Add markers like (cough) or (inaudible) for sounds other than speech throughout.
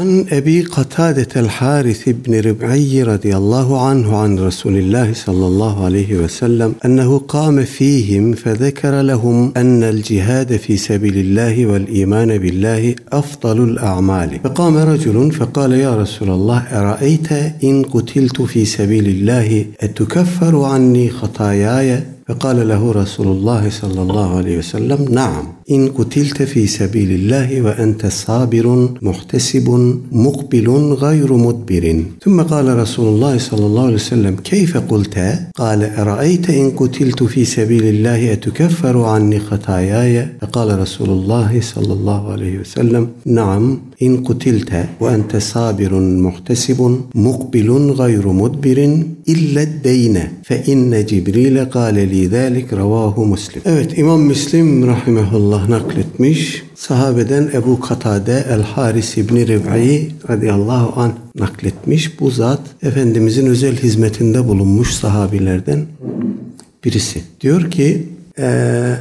عن أبي قتادة الحارث بن ربعي رضي الله عنه عن رسول الله صلى الله عليه وسلم أنه قام فيهم فذكر لهم أن الجهاد في سبيل الله والإيمان بالله أفضل الأعمال. فقام رجل فقال يا رسول الله أرأيت إن قتلت في سبيل الله أتكفر عني خطاياي؟ فقال له رسول الله صلى الله عليه وسلم نعم. إن قتلت في سبيل الله وأنت صابر محتسب مقبل غير مدبر ثم قال رسول الله صلى الله عليه وسلم كيف قلت قال أرأيت إن قتلت في سبيل الله أتكفر عني خطاياي فقال رسول الله صلى الله عليه وسلم نعم إن قتلت وأنت صابر محتسب مقبل غير مدبر إلا الدين فإن جبريل قال لي ذلك رواه مسلم Evet İmam Müslim rahimehullah nakletmiş. Sahabeden Ebu Katade El-Haris İbni Rib'i radıyallahu an nakletmiş. Bu zat Efendimizin özel hizmetinde bulunmuş sahabilerden birisi. Diyor ki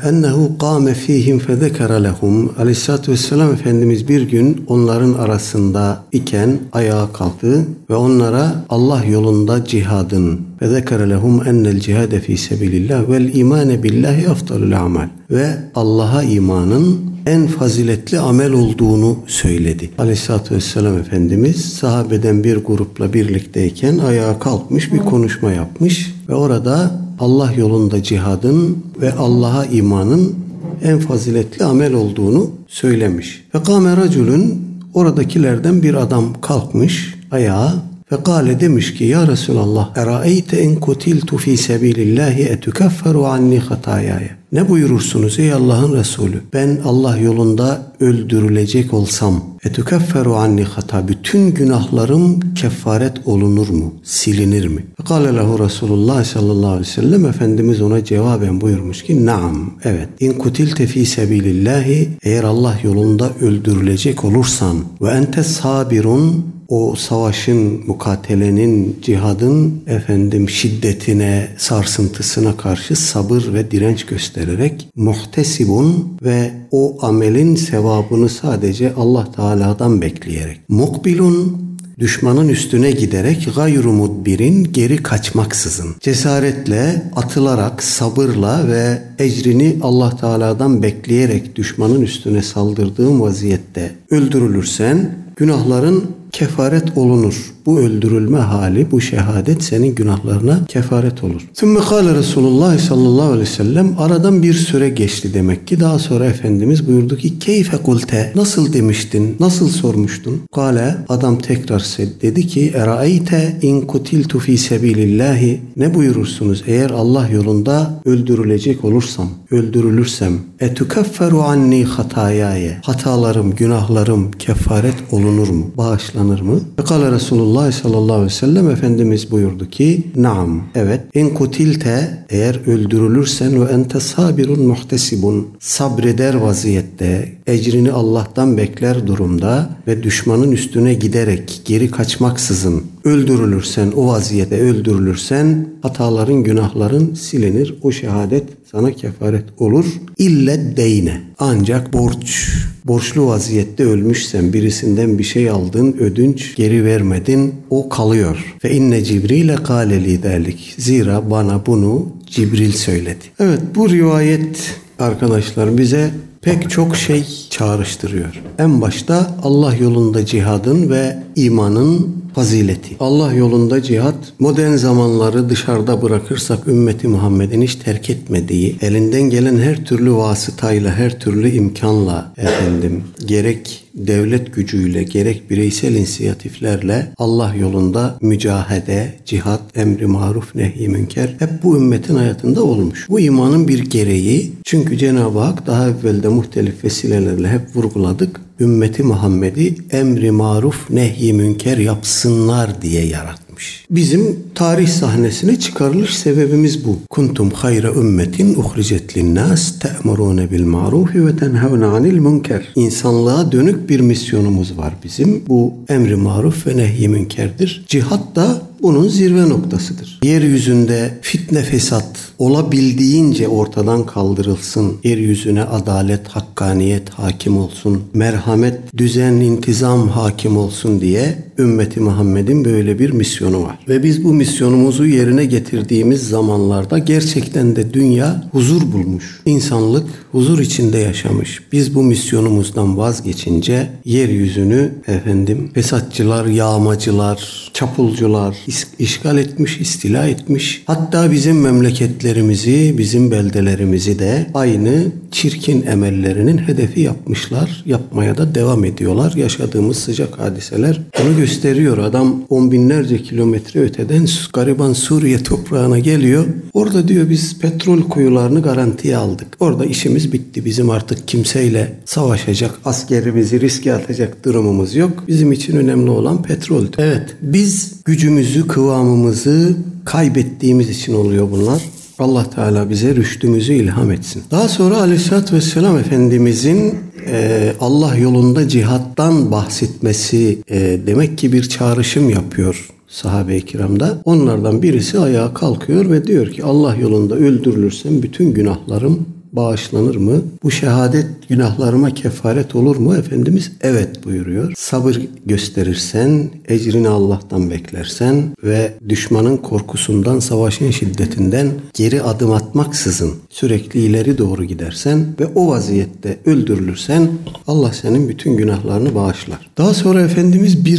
ennehu kâme fîhim fezekere lehum. Aleyhisselatü Vesselam Efendimiz bir gün onların arasında iken ayağa kalktı ve onlara Allah yolunda cihadın ve zekere lehum ennel cihade fi sebilillah vel imane billahi afdalul amal ve Allah'a imanın en faziletli amel olduğunu söyledi. Aleyhisselatü Vesselam Efendimiz sahabeden bir grupla birlikteyken ayağa kalkmış bir konuşma yapmış ve orada Allah yolunda cihadın ve Allah'a imanın en faziletli amel olduğunu söylemiş. Ve kâme raculun oradakilerden bir adam kalkmış ayağa Fekale demiş ki ya Resulallah eraeyte en kutiltu fi sebilillahi etukefferu anni hatayaya. Ne buyurursunuz ey Allah'ın Resulü? Ben Allah yolunda öldürülecek olsam etukefferu anni hata bütün günahlarım kefaret olunur mu? Silinir mi? Fekale lehu Resulullah sallallahu aleyhi ve sellem Efendimiz ona cevaben buyurmuş ki naam evet. İn kutilte fi sebilillahi eğer Allah yolunda öldürülecek olursan ve ente sabirun o savaşın, mukatelenin, cihadın efendim şiddetine, sarsıntısına karşı sabır ve direnç göstererek muhtesibun ve o amelin sevabını sadece Allah Teala'dan bekleyerek mukbilun düşmanın üstüne giderek gayru mudbirin geri kaçmaksızın cesaretle atılarak sabırla ve ecrini Allah Teala'dan bekleyerek düşmanın üstüne saldırdığın vaziyette öldürülürsen günahların kefaret olunur. Bu öldürülme hali, bu şehadet senin günahlarına kefaret olur. Sümme kâle Resulullah sallallahu aleyhi ve sellem aradan bir süre geçti demek ki. Daha sonra Efendimiz buyurdu ki keyfe kulte nasıl demiştin, nasıl sormuştun? Kale adam tekrar dedi ki eraeyte in kutiltu fi sebilillahi ne buyurursunuz eğer Allah yolunda öldürülecek olursam, öldürülürsem etukefferu anni hatayaye hatalarım, günahlarım kefaret olunur mu? Bağışlanır mı? Fekale Resulullah sallallahu aleyhi ve sellem Efendimiz buyurdu ki Naam evet in kutilte eğer öldürülürsen ve ente sabirun muhtesibun sabreder vaziyette ecrini Allah'tan bekler durumda ve düşmanın üstüne giderek geri kaçmaksızın öldürülürsen o vaziyette öldürülürsen hataların günahların silinir o şehadet sana kefaret olur. İlle deyne. Ancak borç, borçlu vaziyette ölmüşsen birisinden bir şey aldın, ödünç geri vermedin, o kalıyor. Ve inne Cibril'e kâleli derlik. Zira bana bunu Cibril söyledi. Evet bu rivayet arkadaşlar bize pek çok şey çağrıştırıyor. En başta Allah yolunda cihadın ve imanın fazileti. Allah yolunda cihat modern zamanları dışarıda bırakırsak ümmeti Muhammed'in hiç terk etmediği, elinden gelen her türlü vasıtayla, her türlü imkanla efendim gerek devlet gücüyle gerek bireysel inisiyatiflerle Allah yolunda mücahede, cihat, emri maruf, nehy münker hep bu ümmetin hayatında olmuş. Bu imanın bir gereği çünkü Cenab-ı Hak daha evvelde muhtelif vesilelerle hep vurguladık. Ümmeti Muhammed'i emri maruf, nehy münker yapsınlar diye yaratmış. Bizim tarih sahnesine çıkarılış sebebimiz bu. Kuntum hayra ümmetin uhricet linnas te'murune bil maruf ve tenhevne anil münker. İnsanlığa dönük bir misyonumuz var bizim. Bu emri maruf ve nehy münkerdir. Cihat da bunun zirve noktasıdır. Yeryüzünde fitne fesat olabildiğince ortadan kaldırılsın. Yeryüzüne adalet, hakkaniyet hakim olsun. Merhamet, düzen, intizam hakim olsun diye ümmeti Muhammed'in böyle bir misyonu var. Ve biz bu misyonumuzu yerine getirdiğimiz zamanlarda gerçekten de dünya huzur bulmuş. İnsanlık huzur içinde yaşamış. Biz bu misyonumuzdan vazgeçince yeryüzünü efendim fesatçılar, yağmacılar, çapulcular işgal etmiş, istila etmiş. Hatta bizim memleketlerimizi, bizim beldelerimizi de aynı çirkin emellerinin hedefi yapmışlar. Yapmaya da devam ediyorlar. Yaşadığımız sıcak hadiseler bunu gösteriyor. Adam on binlerce kilometre öteden gariban Suriye toprağına geliyor. Orada diyor biz petrol kuyularını garantiye aldık. Orada işimiz bitti. Bizim artık kimseyle savaşacak, askerimizi riske atacak durumumuz yok. Bizim için önemli olan petrol. Evet biz gücümüzü, kıvamımızı kaybettiğimiz için oluyor bunlar. Allah Teala bize rüştümüzü ilham etsin. Daha sonra Aleyhisselatü Vesselam Efendimizin e, Allah yolunda cihattan bahsetmesi e, demek ki bir çağrışım yapıyor sahabe-i kiramda. Onlardan birisi ayağa kalkıyor ve diyor ki Allah yolunda öldürülürsem bütün günahlarım bağışlanır mı? Bu şehadet günahlarıma kefaret olur mu? Efendimiz evet buyuruyor. Sabır gösterirsen, ecrini Allah'tan beklersen ve düşmanın korkusundan, savaşın şiddetinden geri adım atmaksızın sürekli ileri doğru gidersen ve o vaziyette öldürülürsen Allah senin bütün günahlarını bağışlar. Daha sonra Efendimiz bir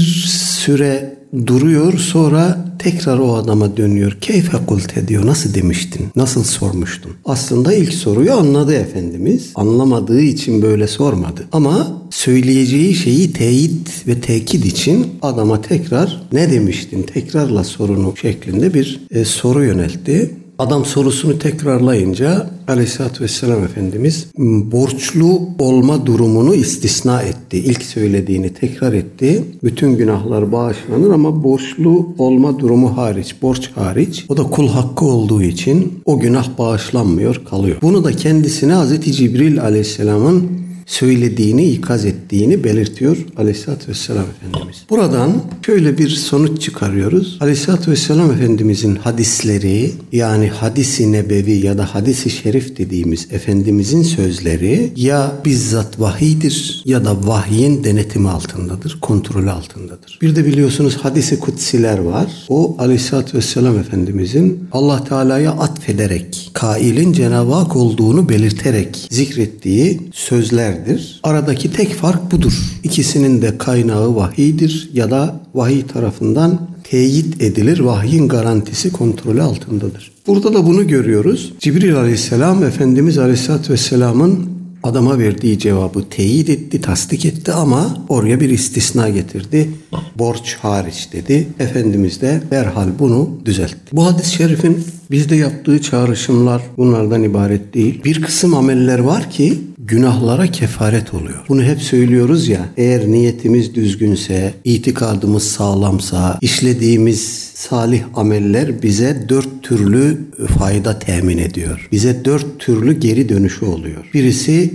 süre duruyor sonra tekrar o adama dönüyor. Keyfe kulte diyor. Nasıl demiştin? Nasıl sormuştun? Aslında ilk soruyu anladı Efendimiz. Anlamadığı için böyle sormadı. Ama söyleyeceği şeyi teyit ve tekit için adama tekrar ne demiştin? Tekrarla sorunu şeklinde bir e, soru yöneltti. Adam sorusunu tekrarlayınca Aleyhisselatü Vesselam Efendimiz borçlu olma durumunu istisna etti. İlk söylediğini tekrar etti. Bütün günahlar bağışlanır ama borçlu olma durumu hariç, borç hariç. O da kul hakkı olduğu için o günah bağışlanmıyor, kalıyor. Bunu da kendisine Hazreti Cibril Aleyhisselam'ın söylediğini, ikaz ettiğini belirtiyor Aleyhisselatü Vesselam Efendimiz. Buradan şöyle bir sonuç çıkarıyoruz. Aleyhisselatü Vesselam Efendimizin hadisleri yani hadisi nebevi ya da hadisi şerif dediğimiz Efendimizin sözleri ya bizzat vahidir ya da vahyin denetimi altındadır, kontrolü altındadır. Bir de biliyorsunuz hadisi kutsiler var. O Aleyhisselatü Vesselam Efendimizin Allah Teala'ya atfederek, kailin Cenab-ı Hak olduğunu belirterek zikrettiği sözler benzerdir. Aradaki tek fark budur. İkisinin de kaynağı vahiydir ya da vahiy tarafından teyit edilir. Vahyin garantisi kontrolü altındadır. Burada da bunu görüyoruz. Cibril aleyhisselam Efendimiz aleyhisselatü vesselamın adama verdiği cevabı teyit etti, tasdik etti ama oraya bir istisna getirdi. Borç hariç dedi. Efendimiz de derhal bunu düzeltti. Bu hadis-i şerifin bizde yaptığı çağrışımlar bunlardan ibaret değil. Bir kısım ameller var ki günahlara kefaret oluyor. Bunu hep söylüyoruz ya. Eğer niyetimiz düzgünse, itikadımız sağlamsa, işlediğimiz salih ameller bize dört türlü fayda temin ediyor. Bize dört türlü geri dönüşü oluyor. Birisi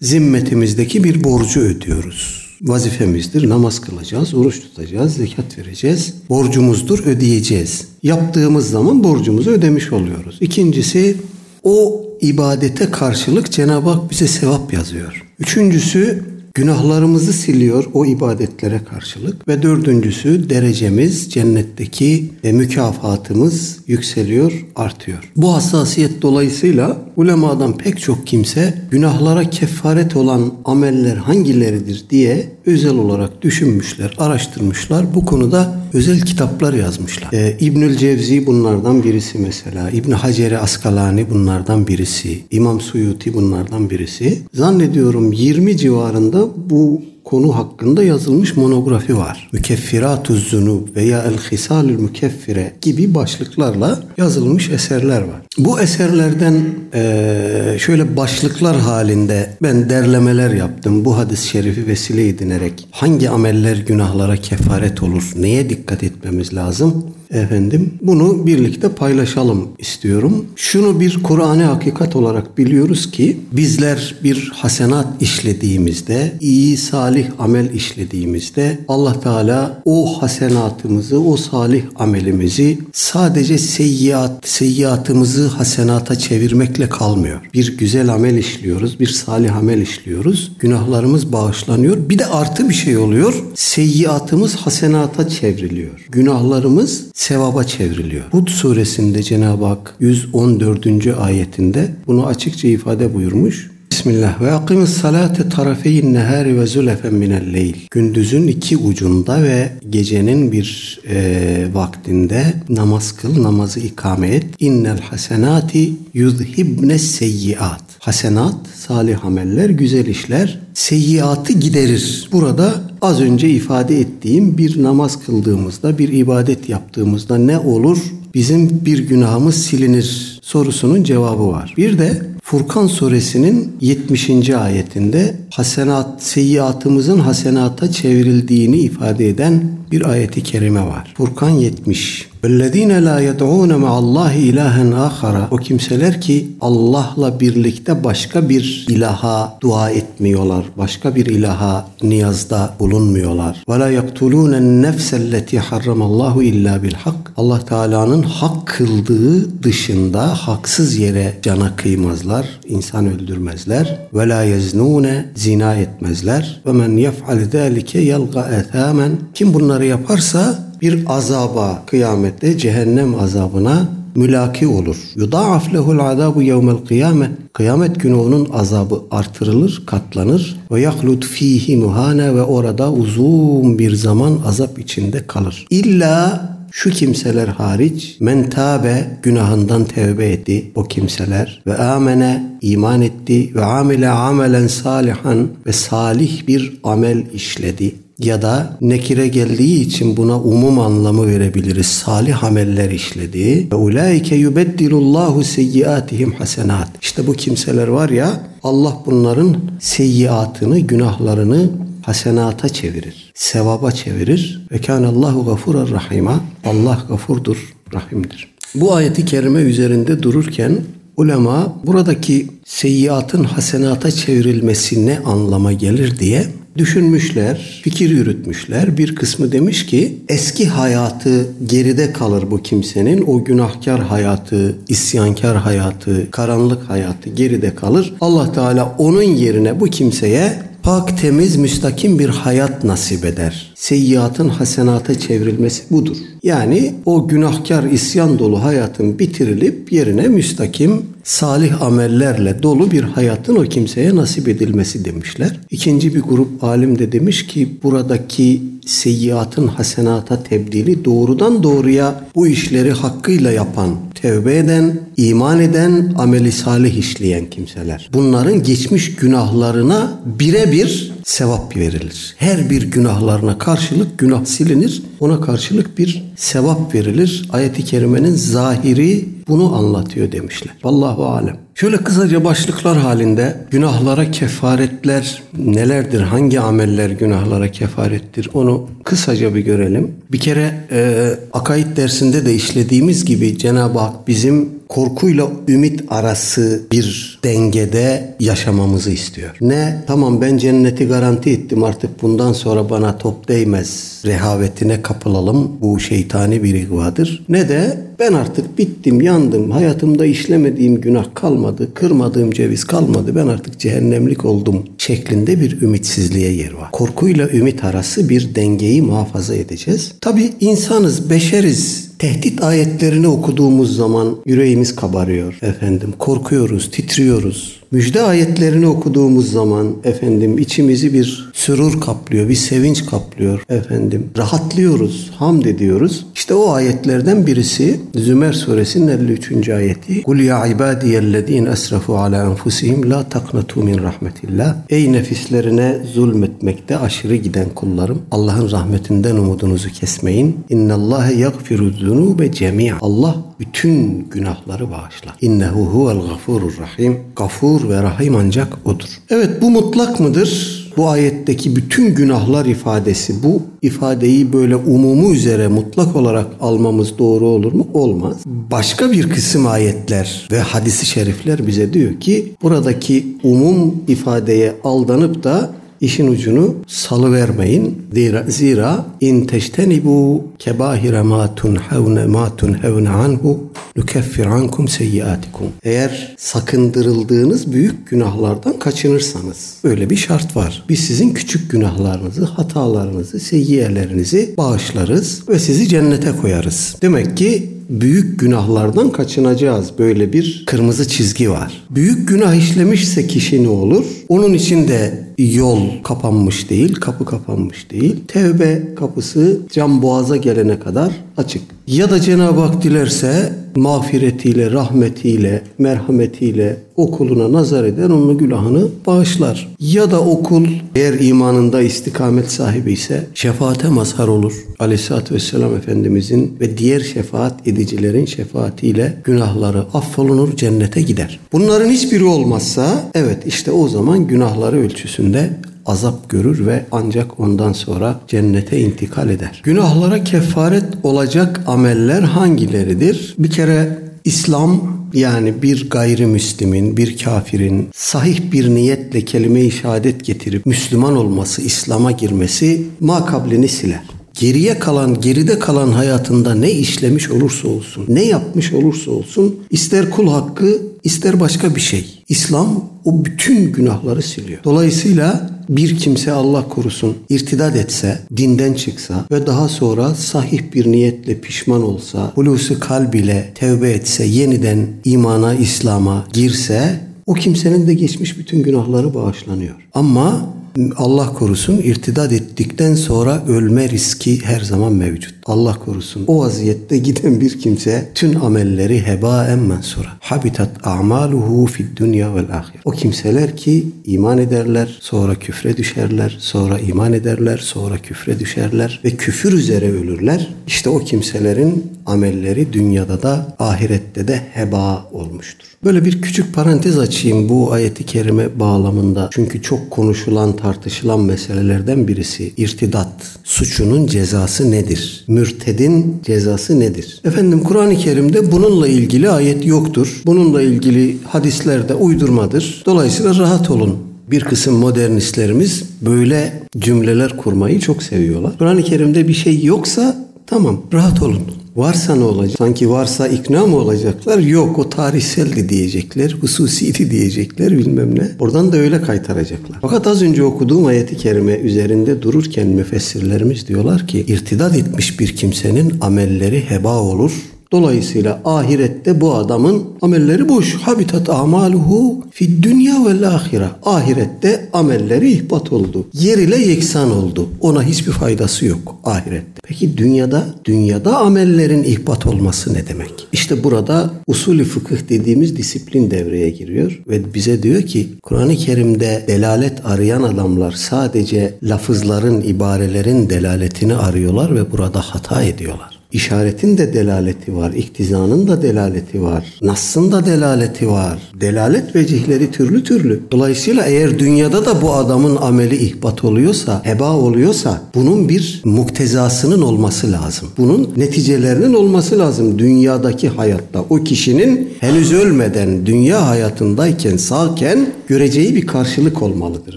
zimmetimizdeki bir borcu ödüyoruz vazifemizdir. Namaz kılacağız, oruç tutacağız, zekat vereceğiz. Borcumuzdur, ödeyeceğiz. Yaptığımız zaman borcumuzu ödemiş oluyoruz. İkincisi o ibadete karşılık Cenab-ı Hak bize sevap yazıyor. Üçüncüsü günahlarımızı siliyor o ibadetlere karşılık ve dördüncüsü derecemiz cennetteki ve mükafatımız yükseliyor, artıyor. Bu hassasiyet dolayısıyla ulemadan pek çok kimse günahlara kefaret olan ameller hangileridir diye özel olarak düşünmüşler, araştırmışlar. Bu konuda özel kitaplar yazmışlar. Ee, İbnül Cevzi bunlardan birisi mesela. İbn Hacer Askalani bunlardan birisi. İmam Suyuti bunlardan birisi. Zannediyorum 20 civarında bu konu hakkında yazılmış monografi var. Mükeffiratuz zunub veya El Hisalül Mükeffire gibi başlıklarla yazılmış eserler var. Bu eserlerden e, şöyle başlıklar halinde ben derlemeler yaptım. Bu hadis-i şerifi vesile edinerek hangi ameller günahlara kefaret olur, neye dikkat etmemiz lazım? Efendim bunu birlikte paylaşalım istiyorum. Şunu bir Kur'an'ı hakikat olarak biliyoruz ki bizler bir hasenat işlediğimizde, iyi salih amel işlediğimizde Allah Teala o hasenatımızı, o salih amelimizi sadece seyyiat, seyyiatımızı hasenata çevirmekle kalmıyor. Bir güzel amel işliyoruz, bir salih amel işliyoruz. Günahlarımız bağışlanıyor. Bir de artı bir şey oluyor. Seyyiatımız hasenata çevriliyor. Günahlarımız sevaba çevriliyor. Hud suresinde Cenab-ı Hak 114. ayetinde bunu açıkça ifade buyurmuş. Bismillah ve akimis salate tarafeyin nehari ve zülefen minel leyl. Gündüzün iki ucunda ve gecenin bir e, vaktinde namaz kıl, namazı ikame et. İnnel hasenati yuzhibne seyyiat. Hasenat, salih ameller, güzel işler seyyiatı giderir. Burada az önce ifade ettiğim bir namaz kıldığımızda, bir ibadet yaptığımızda ne olur? Bizim bir günahımız silinir sorusunun cevabı var. Bir de Furkan suresinin 70. ayetinde hasenat, seyyiatımızın hasenata çevrildiğini ifade eden bir ayeti kerime var. Furkan 70. وَالَّذ۪ينَ لَا يَدْعُونَ مَعَ اللّٰهِ اِلَٰهًا آخَرَ O kimseler ki Allah'la birlikte başka bir ilaha dua etmiyorlar. Başka bir ilaha niyazda bulunmuyorlar. وَلَا يَقْتُلُونَ النَّفْسَ الَّتِي حَرَّمَ اللّٰهُ اِلَّا بِالْحَقِّ Allah Teala'nın hak kıldığı dışında haksız yere cana kıymazlar, insan öldürmezler. وَلَا يَزْنُونَ Zina etmezler. وَمَنْ يَفْعَلْ ذَٰلِكَ يَلْغَ اَثَامًا Kim bunları yaparsa bir azaba kıyamette cehennem azabına mülaki olur. Yudaaf lehul azabu yevmel kıyame. Kıyamet günü onun azabı artırılır, katlanır. Ve yahlud fihi muhane ve orada uzun bir zaman azap içinde kalır. İlla şu kimseler hariç men tabe günahından tevbe etti o kimseler ve amene iman etti ve amile amelen salihan ve salih bir amel işledi ya da nekire geldiği için buna umum anlamı verebiliriz. Salih ameller işledi. Ve ulaike yubeddilullahu seyyiatihim hasenat. İşte bu kimseler var ya Allah bunların seyyiatını, günahlarını hasenata çevirir. Sevaba çevirir. Ve kânallahu gafurar rahima. Allah gafurdur, rahimdir. Bu ayeti kerime üzerinde dururken ulema buradaki seyyiatın hasenata çevrilmesi ne anlama gelir diye düşünmüşler, fikir yürütmüşler. Bir kısmı demiş ki eski hayatı geride kalır bu kimsenin. O günahkar hayatı, isyankar hayatı, karanlık hayatı geride kalır. Allah Teala onun yerine bu kimseye pak, temiz, müstakim bir hayat nasip eder. Seyyiatın hasenata çevrilmesi budur. Yani o günahkar isyan dolu hayatın bitirilip yerine müstakim salih amellerle dolu bir hayatın o kimseye nasip edilmesi demişler. İkinci bir grup alim de demiş ki buradaki seyyiatın hasenata tebdili doğrudan doğruya bu işleri hakkıyla yapan, tevbe eden, iman eden, ameli salih işleyen kimseler. Bunların geçmiş günahlarına birebir sevap verilir. Her bir günahlarına karşılık günah silinir. Ona karşılık bir sevap verilir. Ayet-i kerimenin zahiri bunu anlatıyor demişler. Vallahu alem. Şöyle kısaca başlıklar halinde günahlara kefaretler nelerdir? Hangi ameller günahlara kefarettir? Onu kısaca bir görelim. Bir kere e, akaid dersinde de işlediğimiz gibi Cenab-ı Hak bizim korkuyla ümit arası bir dengede yaşamamızı istiyor. Ne? Tamam ben cenneti garanti ettim artık bundan sonra bana top değmez rehavetine kapılalım. Bu şeytani bir ihvadır. Ne de ben artık bittim, yandım, hayatımda işlemediğim günah kalmadı, kırmadığım ceviz kalmadı, ben artık cehennemlik oldum şeklinde bir ümitsizliğe yer var. Korkuyla ümit arası bir dengeyi muhafaza edeceğiz. Tabi insanız, beşeriz. Tehdit ayetlerini okuduğumuz zaman yüreğimiz kabarıyor efendim. Korkuyoruz, titriyoruz. Müjde ayetlerini okuduğumuz zaman efendim içimizi bir sürur kaplıyor, bir sevinç kaplıyor efendim. Rahatlıyoruz, hamd ediyoruz. İşte o ayetlerden birisi Zümer suresinin 53. ayeti. Kul ya ibadiyellezine esrafu ala enfusihim la taknatu min rahmetillah. Ey nefislerine zulmetmekte aşırı giden kullarım. Allah'ın rahmetinden umudunuzu kesmeyin. İnnallâhe yagfiru zunube cemi'a. Allah bütün günahları bağışlar. İnnehu huvel gafurur rahim. Gafur ve rahim ancak odur. Evet bu mutlak mıdır? Bu ayetteki bütün günahlar ifadesi bu ifadeyi böyle umumu üzere mutlak olarak almamız doğru olur mu? Olmaz. Başka bir kısım ayetler ve hadisi şerifler bize diyor ki buradaki umum ifadeye aldanıp da işin ucunu salıvermeyin. Zira, zira in teştenibu kebahire ma tunhavne ma tunhevne anhu nukeffir ankum seyyiatikum. Eğer sakındırıldığınız büyük günahlardan kaçınırsanız böyle bir şart var. Biz sizin küçük günahlarınızı, hatalarınızı, seyyiyelerinizi bağışlarız ve sizi cennete koyarız. Demek ki büyük günahlardan kaçınacağız. Böyle bir kırmızı çizgi var. Büyük günah işlemişse kişi ne olur? Onun için de yol kapanmış değil, kapı kapanmış değil. Tevbe kapısı cam boğaza gelene kadar açık. Ya da Cenab-ı Hak dilerse mağfiretiyle, rahmetiyle, merhametiyle okuluna nazar eder, onun günahını bağışlar. Ya da okul eğer imanında istikamet sahibi ise şefaate mazhar olur. Aleyhisselatü Vesselam Efendimizin ve diğer şefaat edicilerin şefaatiyle günahları affolunur, cennete gider. Bunların hiçbiri olmazsa evet işte o zaman günahları ölçüsünde azap görür ve ancak ondan sonra cennete intikal eder. Günahlara kefaret olacak ameller hangileridir? Bir kere İslam yani bir gayrimüslimin, bir kafirin sahih bir niyetle kelime-i şehadet getirip Müslüman olması, İslam'a girmesi makablini siler geriye kalan, geride kalan hayatında ne işlemiş olursa olsun, ne yapmış olursa olsun, ister kul hakkı, ister başka bir şey. İslam o bütün günahları siliyor. Dolayısıyla bir kimse Allah korusun irtidat etse, dinden çıksa ve daha sonra sahih bir niyetle pişman olsa, hulusu kalbiyle tevbe etse, yeniden imana, İslam'a girse o kimsenin de geçmiş bütün günahları bağışlanıyor. Ama Allah korusun irtidat ettikten sonra ölme riski her zaman mevcut. Allah korusun. O vaziyette giden bir kimse tüm amelleri heba en mensura. Habitat a'maluhu fid dünya vel ahir. O kimseler ki iman ederler, sonra küfre düşerler, sonra iman ederler, sonra küfre düşerler ve küfür üzere ölürler. İşte o kimselerin amelleri dünyada da ahirette de heba olmuştur. Böyle bir küçük parantez açayım bu ayeti kerime bağlamında. Çünkü çok konuşulan, tartışılan meselelerden birisi irtidat suçunun cezası nedir? Mürtedin cezası nedir? Efendim Kur'an-ı Kerim'de bununla ilgili ayet yoktur. Bununla ilgili hadislerde uydurmadır. Dolayısıyla rahat olun bir kısım modernistlerimiz böyle cümleler kurmayı çok seviyorlar. Kur'an-ı Kerim'de bir şey yoksa tamam rahat olun. Varsa ne olacak? Sanki varsa ikna mı olacaklar? Yok o tarihseldi diyecekler, hususiydi diyecekler bilmem ne. Oradan da öyle kaytaracaklar. Fakat az önce okuduğum ayeti kerime üzerinde dururken müfessirlerimiz diyorlar ki irtidat etmiş bir kimsenin amelleri heba olur Dolayısıyla ahirette bu adamın amelleri boş. Habitat amaluhu fi dünya ve ahire. Ahirette amelleri ihbat oldu. Yer ile yeksan oldu. Ona hiçbir faydası yok ahirette. Peki dünyada? Dünyada amellerin ihbat olması ne demek? İşte burada usulü fıkıh dediğimiz disiplin devreye giriyor ve bize diyor ki Kur'an-ı Kerim'de delalet arayan adamlar sadece lafızların, ibarelerin delaletini arıyorlar ve burada hata ediyorlar. İşaretin de delaleti var, iktizanın da delaleti var, Nass'ın da delaleti var. Delalet vecihleri türlü türlü. Dolayısıyla eğer dünyada da bu adamın ameli ihbat oluyorsa, heba oluyorsa bunun bir muktezasının olması lazım. Bunun neticelerinin olması lazım dünyadaki hayatta. O kişinin henüz ölmeden dünya hayatındayken sağken göreceği bir karşılık olmalıdır.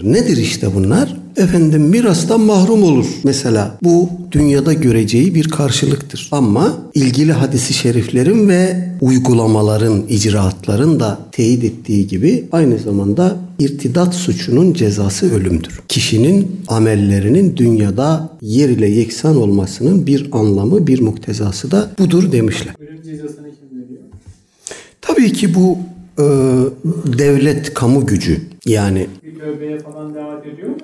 Nedir işte bunlar? Efendim mirastan mahrum olur mesela. Bu dünyada göreceği bir karşılıktır. Ama ilgili hadisi şeriflerin ve uygulamaların, icraatların da teyit ettiği gibi aynı zamanda irtidat suçunun cezası ölümdür. Kişinin amellerinin dünyada yer ile yeksan olmasının bir anlamı, bir muktezası da budur demişler. Ölüm cezasını kim veriyor? Tabii ki bu e, devlet kamu gücü yani bir tövbeye falan davet ediyor mu?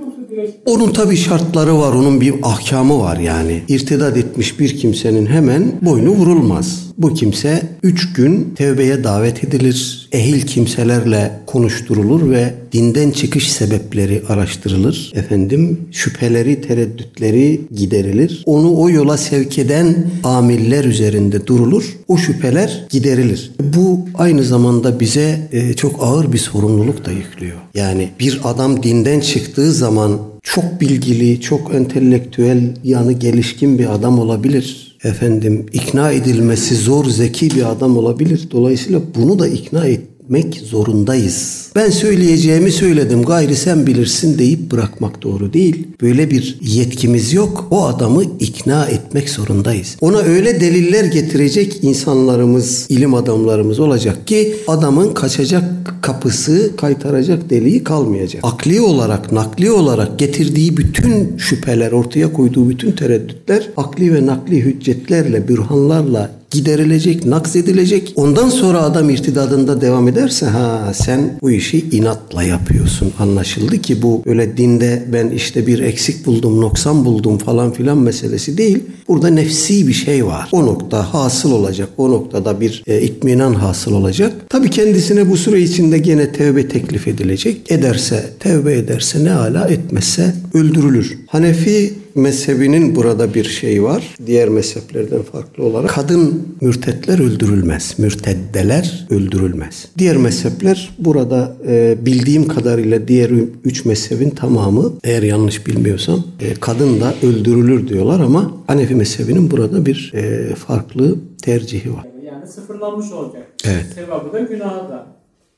Onun tabii şartları var, onun bir ahkamı var yani. İrtidat etmiş bir kimsenin hemen boynu vurulmaz. Bu kimse üç gün tevbeye davet edilir. Ehil kimselerle konuşturulur ve dinden çıkış sebepleri araştırılır. Efendim şüpheleri, tereddütleri giderilir. Onu o yola sevk eden amiller üzerinde durulur. O şüpheler giderilir. Bu aynı zamanda bize e, çok ağır bir sorumluluk da yüklüyor. Yani bir adam dinden çıktığı zaman çok bilgili, çok entelektüel yanı gelişkin bir adam olabilir. Efendim ikna edilmesi zor, zeki bir adam olabilir. Dolayısıyla bunu da ikna etmek zorundayız. Ben söyleyeceğimi söyledim, gayri sen bilirsin deyip bırakmak doğru değil. Böyle bir yetkimiz yok. O adamı ikna etmek zorundayız. Ona öyle deliller getirecek insanlarımız, ilim adamlarımız olacak ki adamın kaçacak kapısı, kaytaracak deliği kalmayacak. Akli olarak, nakli olarak getirdiği bütün şüpheler, ortaya koyduğu bütün tereddütler akli ve nakli hüccetlerle, bürhanlarla giderilecek, nakzedilecek. Ondan sonra adam irtidadında devam ederse ha sen bu işi inatla yapıyorsun. Anlaşıldı ki bu öyle dinde ben işte bir eksik buldum, noksan buldum falan filan meselesi değil. Burada nefsi bir şey var. O nokta hasıl olacak. O noktada bir e, itminan hasıl olacak. Tabi kendisine bu süre içinde gene tevbe teklif edilecek. Ederse, tevbe ederse ne ala etmezse öldürülür. Hanefi mezhebinin burada bir şey var. Diğer mezheplerden farklı olarak kadın mürtetler öldürülmez. Mürteddeler öldürülmez. Diğer mezhepler burada e, bildiğim kadarıyla diğer üç mezhebin tamamı eğer yanlış bilmiyorsam e, kadın da öldürülür diyorlar ama Hanefi mezhebinin burada bir e, farklı tercihi var. Yani sıfırlanmış olacak. Evet. Sevabı da günahı da.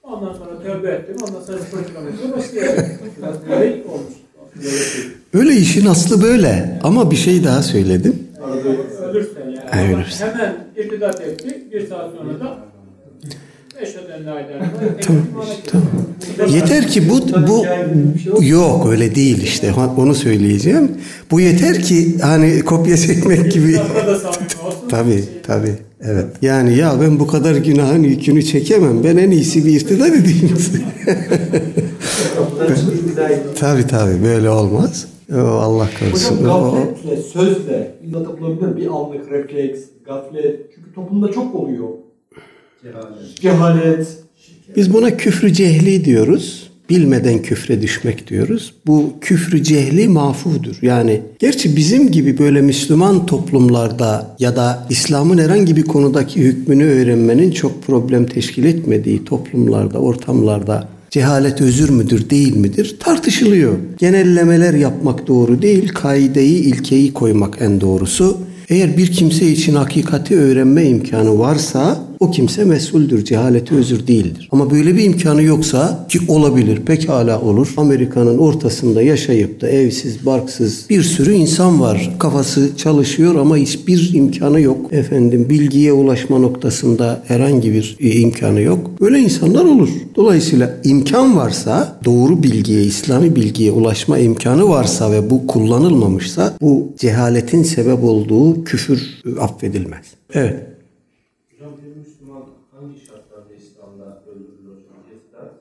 Ondan sonra tövbe ettim. Ondan sonra sıfır kilometre başlayacak. Biraz olmuş. Öyle işin aslı böyle. Ama bir şey daha söyledim. Ölürse yani. Ha, Ama ölürse. Hemen irtidat etti. Bir saat sonra da İllallah. Tamam, Yeter ki bu bu yok öyle değil işte onu söyleyeceğim. Bu yeter ki hani kopya çekmek gibi. (laughs) Tabii tabii. Evet. Yani ya ben bu kadar günahın yükünü çekemem. Ben en iyisi bir irtidat edeyim. (laughs) tabii tabii böyle olmaz. Allah korusun. Hocam gafletle, sözle bulabilir bir anlık refleks, gaflet. Çünkü toplumda çok oluyor. Cehalet. Cehalet. Biz buna küfrü cehli diyoruz. Bilmeden küfre düşmek diyoruz. Bu küfrü cehli mafudur. Yani gerçi bizim gibi böyle Müslüman toplumlarda ya da İslam'ın herhangi bir konudaki hükmünü öğrenmenin çok problem teşkil etmediği toplumlarda, ortamlarda cehalet özür müdür değil midir tartışılıyor. Genellemeler yapmak doğru değil, kaideyi, ilkeyi koymak en doğrusu. Eğer bir kimse için hakikati öğrenme imkanı varsa o kimse mesuldür. Cehaleti özür değildir. Ama böyle bir imkanı yoksa ki olabilir pekala olur. Amerika'nın ortasında yaşayıp da evsiz, barksız bir sürü insan var. Kafası çalışıyor ama hiçbir imkanı yok. Efendim bilgiye ulaşma noktasında herhangi bir e, imkanı yok. Böyle insanlar olur. Dolayısıyla imkan varsa doğru bilgiye, İslami bilgiye ulaşma imkanı varsa ve bu kullanılmamışsa bu cehaletin sebep olduğu küfür e, affedilmez. Evet. Hocam bir Müslüman hangi şartlarda İslam'da öldürülür hocam? İrtidat.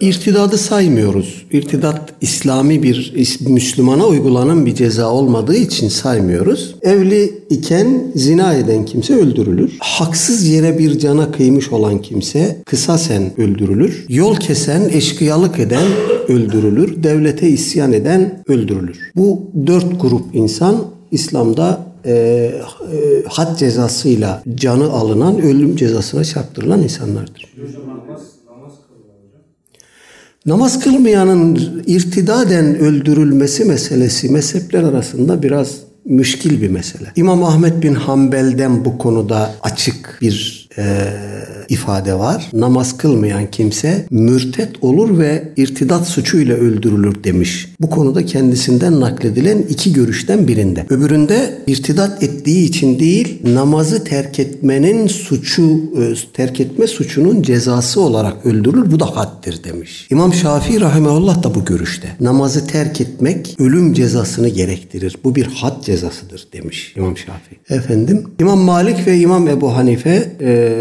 İrtidadı saymıyoruz. İrtidat İslami bir Müslümana uygulanan bir ceza olmadığı için saymıyoruz. Evli iken zina eden kimse öldürülür. Haksız yere bir cana kıymış olan kimse kısasen öldürülür. Yol kesen, eşkıyalık eden öldürülür. Devlete isyan eden öldürülür. Bu dört grup insan İslam'da e, e, had cezasıyla canı alınan ölüm cezasına çarptırılan insanlardır. Hocam namaz, namaz kılıyor hocam. Namaz kılmayanın irtidaden öldürülmesi meselesi mezhepler arasında biraz müşkil bir mesele. İmam Ahmet bin Hanbel'den bu konuda açık bir e, ifade var. Namaz kılmayan kimse mürtet olur ve irtidat suçuyla öldürülür demiş. Bu konuda kendisinden nakledilen iki görüşten birinde. Öbüründe irtidat ettiği için değil, namazı terk etmenin suçu, e, terk etme suçunun cezası olarak öldürülür. Bu da haddir demiş. İmam Şafii rahimeullah da bu görüşte. Namazı terk etmek ölüm cezasını gerektirir. Bu bir had cezasıdır demiş İmam Şafii. Efendim İmam Malik ve İmam Ebu Hanife e,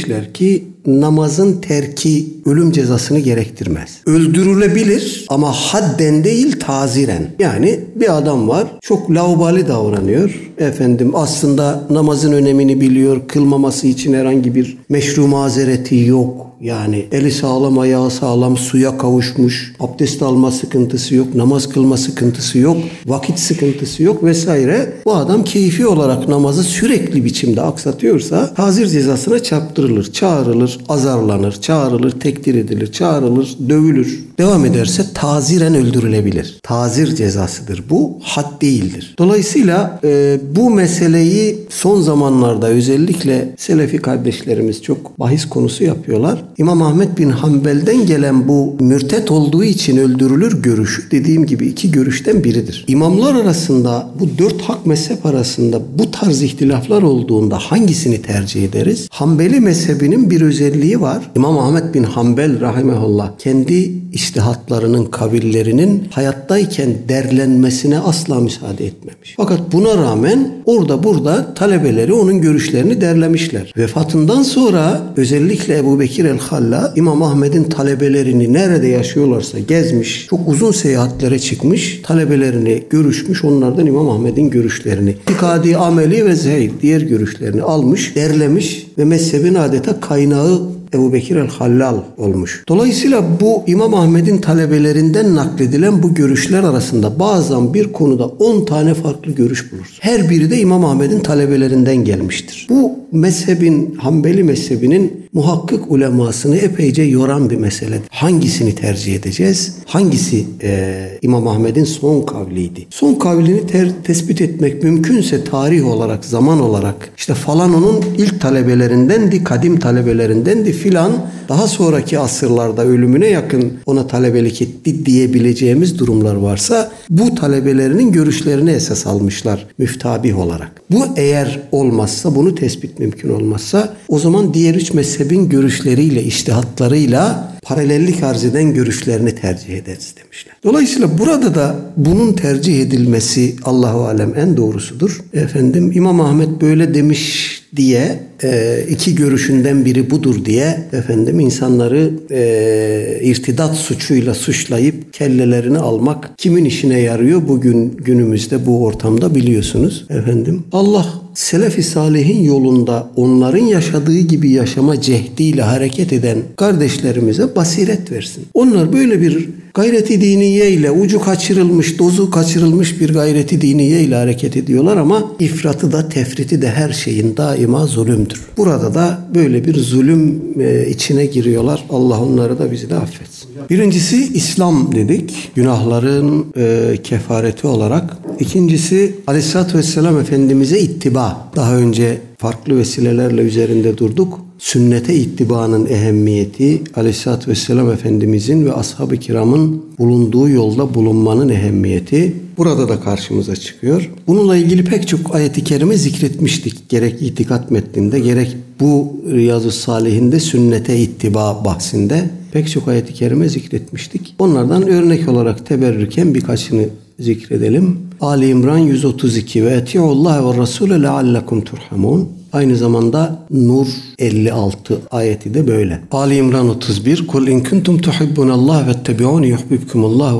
demişler ki namazın terki ölüm cezasını gerektirmez. Öldürülebilir ama hadden değil taziren. Yani bir adam var çok laubali davranıyor. Efendim aslında namazın önemini biliyor. Kılmaması için herhangi bir meşru mazereti yok. Yani eli sağlam, ayağı sağlam, suya kavuşmuş, abdest alma sıkıntısı yok, namaz kılma sıkıntısı yok, vakit sıkıntısı yok vesaire. Bu adam keyfi olarak namazı sürekli biçimde aksatıyorsa tazir cezasına çarptırılır, çağrılır, azarlanır, çağrılır, tekdir edilir, çağrılır, dövülür. Devam ederse taziren öldürülebilir. Tazir cezasıdır bu, had değildir. Dolayısıyla e, bu meseleyi son zamanlarda özellikle Selefi kardeşlerimiz çok bahis konusu yapıyorlar. İmam Ahmet bin Hanbel'den gelen bu mürtet olduğu için öldürülür görüşü dediğim gibi iki görüşten biridir. İmamlar arasında bu dört hak mezhep arasında bu tarz ihtilaflar olduğunda hangisini tercih ederiz? Hanbeli mezhebinin bir özelliği var. İmam Ahmet bin Hanbel rahimehullah kendi iştihatlarının, kavillerinin hayattayken derlenmesine asla müsaade etmemiş. Fakat buna rağmen orada burada talebeleri onun görüşlerini derlemişler. Vefatından sonra özellikle Ebu Bekir el-Halla İmam Ahmet'in talebelerini nerede yaşıyorlarsa gezmiş, çok uzun seyahatlere çıkmış, talebelerini görüşmüş, onlardan İmam Ahmet'in görüşlerini, İtikadi, ameli ve zehir diğer görüşlerini almış, derlemiş ve mezhebin adeta kaynağı Ebu Bekir el-Hallal olmuş. Dolayısıyla bu İmam Ahmet'in talebelerinden nakledilen bu görüşler arasında bazen bir konuda 10 tane farklı görüş buluruz. Her biri de İmam Ahmet'in talebelerinden gelmiştir. Bu mezhebin, Hanbeli mezhebinin muhakkık ulemasını epeyce yoran bir mesele. Hangisini tercih edeceğiz? Hangisi e, İmam Ahmet'in son kavliydi? Son kavlini ter, tespit etmek mümkünse tarih olarak, zaman olarak işte falan onun ilk talebelerindendi, kadim talebelerindendi filan daha sonraki asırlarda ölümüne yakın ona talebelik etti diyebileceğimiz durumlar varsa bu talebelerinin görüşlerini esas almışlar müftabih olarak. Bu eğer olmazsa bunu tespit mümkün olmazsa o zaman diğer üç mezhebin görüşleriyle, iştihatlarıyla paralellik arz eden görüşlerini tercih ederiz demişler. Dolayısıyla burada da bunun tercih edilmesi Allahu alem en doğrusudur. Efendim İmam Ahmet böyle demiş diye e, iki görüşünden biri budur diye efendim insanları e, irtidat suçuyla suçlayıp kellelerini almak kimin işine yarıyor bugün günümüzde bu ortamda biliyorsunuz efendim. Allah Selefi Salih'in yolunda onların yaşadığı gibi yaşama cehdiyle hareket eden kardeşlerimize basiret versin. Onlar böyle bir gayreti diniye ile ucu kaçırılmış, dozu kaçırılmış bir gayreti diniye ile hareket ediyorlar ama ifratı da tefriti de her şeyin daima zulümdür. Burada da böyle bir zulüm e, içine giriyorlar. Allah onları da bizi de affetsin. Birincisi İslam dedik. Günahların e, kefareti olarak. İkincisi Aleyhisselatü Vesselam Efendimiz'e ittiba. Daha önce farklı vesilelerle üzerinde durduk. Sünnete ittibanın ehemmiyeti, Aleyhisselatü Vesselam Efendimizin ve ashab-ı kiramın bulunduğu yolda bulunmanın ehemmiyeti burada da karşımıza çıkıyor. Bununla ilgili pek çok ayeti kerime zikretmiştik. Gerek itikat metninde gerek bu Riyazu Salihinde sünnete ittiba bahsinde pek çok ayeti kerime zikretmiştik. Onlardan örnek olarak teberrüken birkaçını zikredelim. Ali İmran 132 ve etiullah ve rasule leallekum turhamun. Aynı zamanda Nur 56 ayeti de böyle. Ali İmran 31 Kul in kuntum tuhibbunallah ve ettebi'uni yuhbibkumullah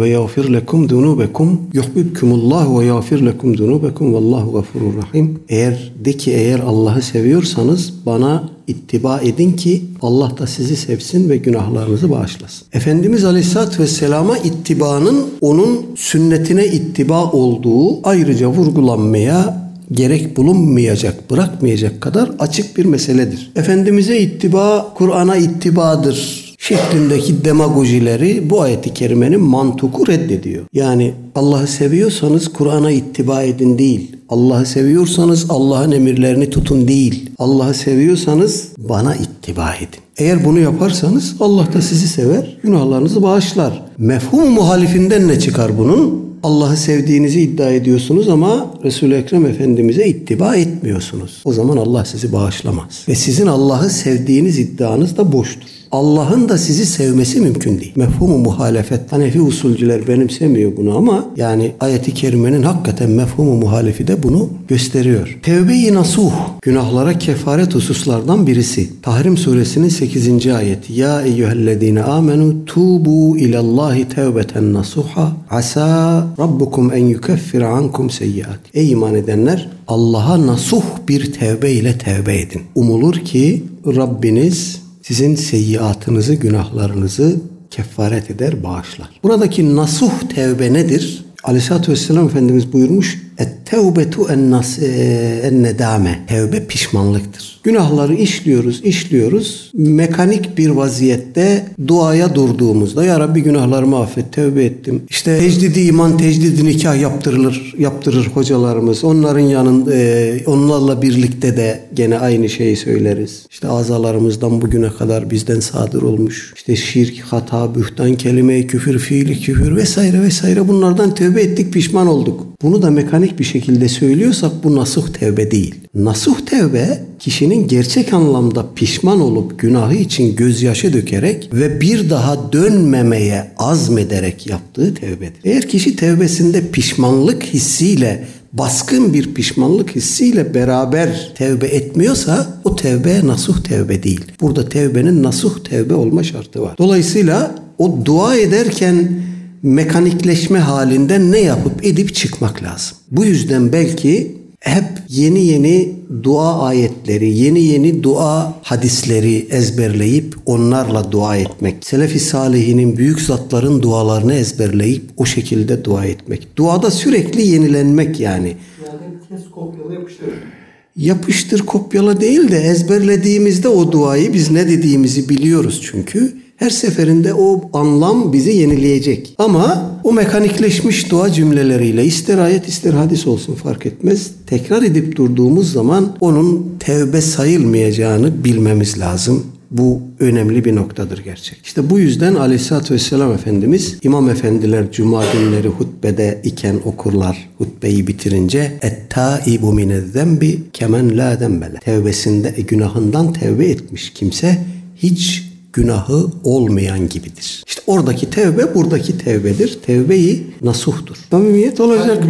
ve yağfir lekum dunubekum yuhbibkumullah ve yağfir lekum dunubekum vallahu gafurur rahim. Eğer de ki eğer Allah'ı seviyorsanız bana ittiba edin ki Allah da sizi sevsin ve günahlarınızı bağışlasın. Efendimiz Aleyhisselatü Vesselam'a ittibanın onun sünnetine ittiba olduğu ayrıca vurgulanmaya gerek bulunmayacak, bırakmayacak kadar açık bir meseledir. Efendimiz'e ittiba, Kur'an'a ittibadır şeklindeki demagojileri bu ayeti kerimenin mantuku reddediyor. Yani Allah'ı seviyorsanız Kur'an'a ittiba edin değil. Allah'ı seviyorsanız Allah'ın emirlerini tutun değil. Allah'ı seviyorsanız bana ittiba edin. Eğer bunu yaparsanız Allah da sizi sever, günahlarınızı bağışlar. Mefhum muhalifinden ne çıkar bunun? Allah'ı sevdiğinizi iddia ediyorsunuz ama Resul-i Ekrem Efendimiz'e ittiba etmiyorsunuz. O zaman Allah sizi bağışlamaz. Ve sizin Allah'ı sevdiğiniz iddianız da boştur. Allah'ın da sizi sevmesi mümkün değil. Mefhumu muhalefet. Hanefi usulcüler benimsemiyor bunu ama yani ayeti kerimenin hakikaten mefhumu muhalefi de bunu gösteriyor. Tevbe-i nasuh günahlara kefaret hususlardan birisi. Tahrim suresinin 8. ayeti. Ya eyyühellezine amenu tubu ilallahi tevbeten nasuha asa rabbukum en yukeffir ankum seyyiat. Ey iman edenler Allah'a nasuh bir tevbe ile tevbe edin. Umulur ki Rabbiniz sizin seyyiatınızı, günahlarınızı kefaret eder, bağışlar. Buradaki nasuh tevbe nedir? Aleyhisselatü Vesselam Efendimiz buyurmuş Et-tevbetu en-nedame Tevbe pişmanlıktır. Günahları işliyoruz, işliyoruz. Mekanik bir vaziyette duaya durduğumuzda Ya Rabbi günahlarımı affet, tevbe ettim. İşte tecdidi iman, tecdidi nikah yaptırılır, yaptırır hocalarımız. Onların yanında, e, onlarla birlikte de gene aynı şeyi söyleriz. İşte azalarımızdan bugüne kadar bizden sadır olmuş. İşte şirk, hata, bühtan, kelime, küfür, fiili küfür vesaire vesaire bunlardan tövbe ettik, pişman olduk. Bunu da mekanik bir şekilde söylüyorsak bu nasuh tevbe değil. Nasuh tevbe kişinin gerçek anlamda pişman olup günahı için gözyaşı dökerek ve bir daha dönmemeye azmederek yaptığı tevbedir. Eğer kişi tevbesinde pişmanlık hissiyle baskın bir pişmanlık hissiyle beraber tevbe etmiyorsa o tevbe nasuh tevbe değil. Burada tevbenin nasuh tevbe olma şartı var. Dolayısıyla o dua ederken mekanikleşme halinde ne yapıp edip çıkmak lazım. Bu yüzden belki hep yeni yeni dua ayetleri, yeni yeni dua hadisleri ezberleyip onlarla dua etmek. Selefi salihinin büyük zatların dualarını ezberleyip o şekilde dua etmek. Duada sürekli yenilenmek yani. Yani kopyala yapıştır. Yapıştır kopyala değil de ezberlediğimizde o duayı biz ne dediğimizi biliyoruz çünkü. Her seferinde o anlam bizi yenileyecek. Ama o mekanikleşmiş dua cümleleriyle ister ayet ister hadis olsun fark etmez. Tekrar edip durduğumuz zaman onun tevbe sayılmayacağını bilmemiz lazım. Bu önemli bir noktadır gerçek. İşte bu yüzden Aleyhisselatü Vesselam Efendimiz İmam Efendiler Cuma günleri hutbede iken okurlar hutbeyi bitirince ettaibu minezzembi kemen la dembele. Tevbesinde günahından tevbe etmiş kimse hiç günahı olmayan gibidir. İşte oradaki tevbe buradaki tevbedir. Tevbeyi nasuhtur. Samimiyet olacak,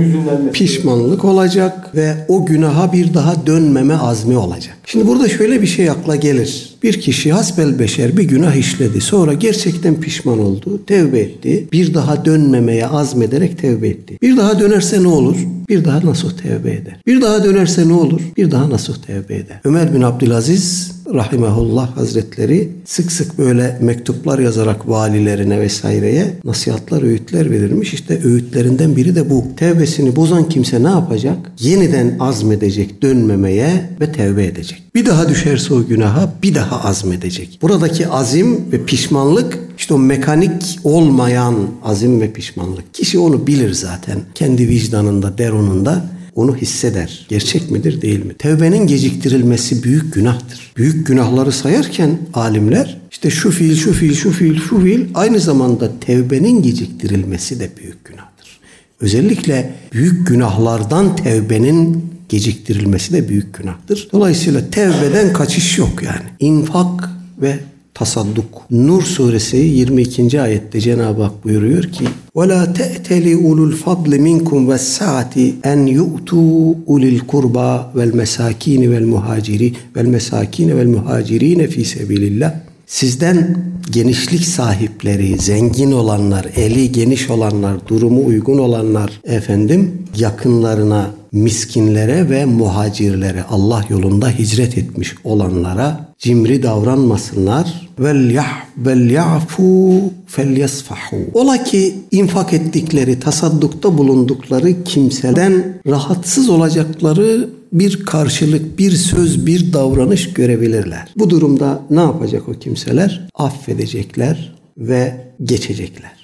pişmanlık olacak ve o günaha bir daha dönmeme azmi olacak. Şimdi burada şöyle bir şey akla gelir. Bir kişi hasbel beşer bir günah işledi. Sonra gerçekten pişman oldu. Tevbe etti. Bir daha dönmemeye azmederek tevbe etti. Bir daha dönerse ne olur? Bir daha nasuh tevbe eder. Bir daha dönerse ne olur? Bir daha nasuh tevbe eder. Ömer bin Abdülaziz rahimahullah hazretleri sık sık böyle mektuplar yazarak valilerine vesaireye nasihatler, öğütler verirmiş. İşte öğütlerinden biri de bu. Tevbesini bozan kimse ne yapacak? Yeniden azmedecek dönmemeye ve tevbe edecek. Bir daha düşerse o günaha bir daha azmedecek. Buradaki azim ve pişmanlık işte o mekanik olmayan azim ve pişmanlık. Kişi onu bilir zaten. Kendi vicdanında, deronunda onu hisseder. Gerçek midir değil mi? Tevbenin geciktirilmesi büyük günahtır. Büyük günahları sayarken alimler işte şu fiil, şu fiil, şu fiil, şu fiil aynı zamanda tevbenin geciktirilmesi de büyük günahtır. Özellikle büyük günahlardan tevbenin geciktirilmesi de büyük günahtır. Dolayısıyla tevbeden kaçış yok yani. İnfak ve tasadduk. Nur suresi 22. ayette Cenab-ı Hak buyuruyor ki وَلَا تَأْتَلِ اُولُو الْفَضْلِ مِنْكُمْ وَالسَّعَةِ اَنْ يُؤْتُوا اُولِي الْقُرْبَى وَالْمَسَاكِينِ وَالْمُهَاجِرِينَ وَالْمَسَاكِينَ وَالْمُهَاجِرِينَ فِي سَبِيلِ اللّٰهِ Sizden genişlik sahipleri, zengin olanlar, eli geniş olanlar, durumu uygun olanlar efendim yakınlarına, miskinlere ve muhacirlere, Allah yolunda hicret etmiş olanlara cimri davranmasınlar. Vel yah vel yafu fel yasfahu. Ola ki infak ettikleri, tasaddukta bulundukları kimseden rahatsız olacakları bir karşılık, bir söz, bir davranış görebilirler. Bu durumda ne yapacak o kimseler? Affedecekler ve geçecekler.